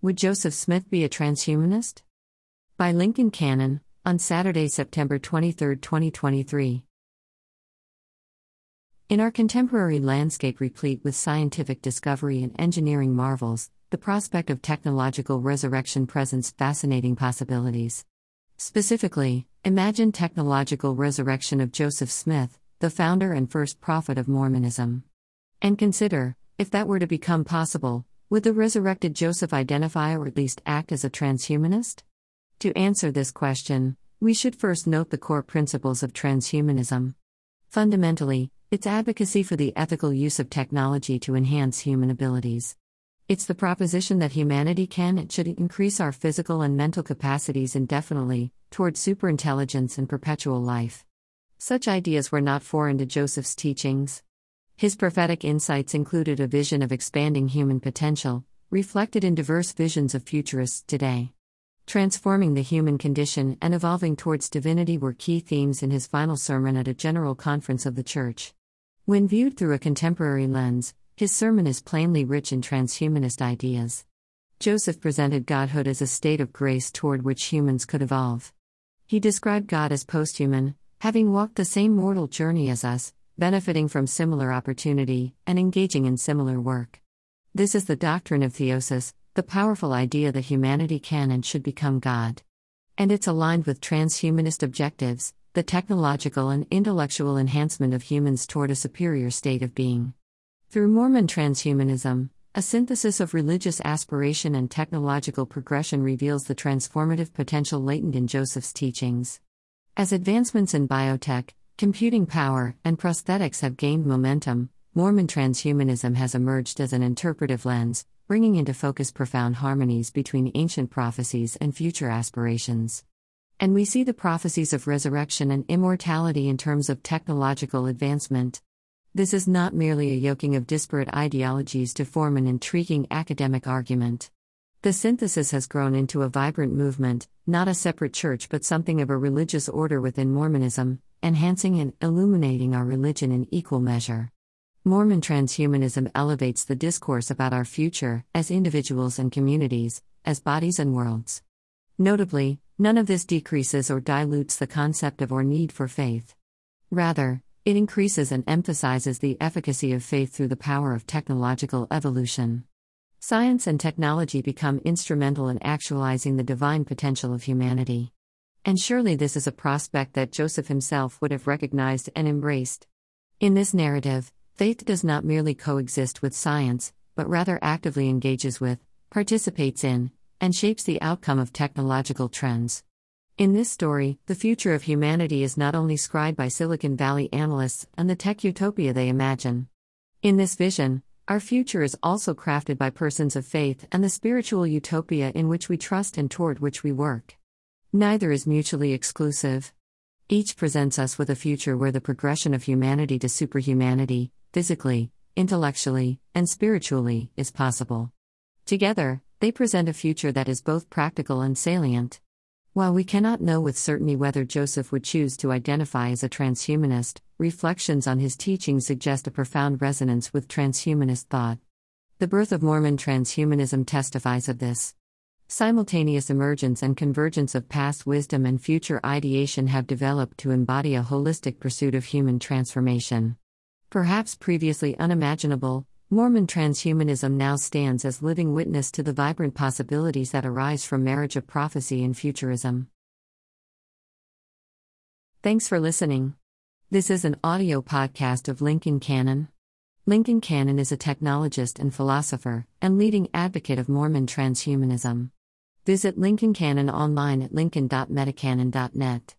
Would Joseph Smith be a transhumanist? By Lincoln Cannon, on Saturday, September 23, 2023. In our contemporary landscape replete with scientific discovery and engineering marvels, the prospect of technological resurrection presents fascinating possibilities. Specifically, imagine technological resurrection of Joseph Smith, the founder and first prophet of Mormonism. And consider, if that were to become possible, would the resurrected Joseph identify or at least act as a transhumanist? To answer this question, we should first note the core principles of transhumanism. Fundamentally, it's advocacy for the ethical use of technology to enhance human abilities. It's the proposition that humanity can and should increase our physical and mental capacities indefinitely, toward superintelligence and perpetual life. Such ideas were not foreign to Joseph's teachings. His prophetic insights included a vision of expanding human potential, reflected in diverse visions of futurists today. Transforming the human condition and evolving towards divinity were key themes in his final sermon at a general conference of the Church. When viewed through a contemporary lens, his sermon is plainly rich in transhumanist ideas. Joseph presented godhood as a state of grace toward which humans could evolve. He described God as posthuman, having walked the same mortal journey as us, benefiting from similar opportunity, and engaging in similar work. This is the doctrine of theosis, the powerful idea that humanity can and should become God. And it's aligned with transhumanist objectives, the technological and intellectual enhancement of humans toward a superior state of being. Through Mormon transhumanism, a synthesis of religious aspiration and technological progression reveals the transformative potential latent in Joseph's teachings. As advancements in biotech, Computing power and prosthetics have gained momentum. Mormon transhumanism has emerged as an interpretive lens, bringing into focus profound harmonies between ancient prophecies and future aspirations. And we see the prophecies of resurrection and immortality in terms of technological advancement. This is not merely a yoking of disparate ideologies to form an intriguing academic argument. The synthesis has grown into a vibrant movement, not a separate church but something of a religious order within Mormonism, enhancing and illuminating our religion in equal measure. Mormon transhumanism elevates the discourse about our future, as individuals and communities, as bodies and worlds. Notably, none of this decreases or dilutes the concept of or need for faith. Rather, it increases and emphasizes the efficacy of faith through the power of technological evolution. Science and technology become instrumental in actualizing the divine potential of humanity. And surely this is a prospect that Joseph himself would have recognized and embraced. In this narrative, faith does not merely coexist with science, but rather actively engages with, participates in, and shapes the outcome of technological trends. In this story, the future of humanity is not only scried by Silicon Valley analysts and the tech utopia they imagine. In this vision, our future is also crafted by persons of faith and the spiritual utopia in which we trust and toward which we work. Neither is mutually exclusive. Each presents us with a future where the progression of humanity to superhumanity, physically, intellectually, and spiritually, is possible. Together, they present a future that is both practical and salient. While we cannot know with certainty whether Joseph would choose to identify as a transhumanist, reflections on his teachings suggest a profound resonance with transhumanist thought. The birth of Mormon transhumanism testifies of this. Simultaneous emergence and convergence of past wisdom and future ideation have developed to embody a holistic pursuit of human transformation. Perhaps previously unimaginable, Mormon transhumanism now stands as living witness to the vibrant possibilities that arise from marriage of prophecy and futurism. Thanks for listening. This is an audio podcast of Lincoln Cannon. Lincoln Cannon is a technologist and philosopher, and leading advocate of Mormon transhumanism. Visit Lincoln Cannon online at lincoln.metacannon.net.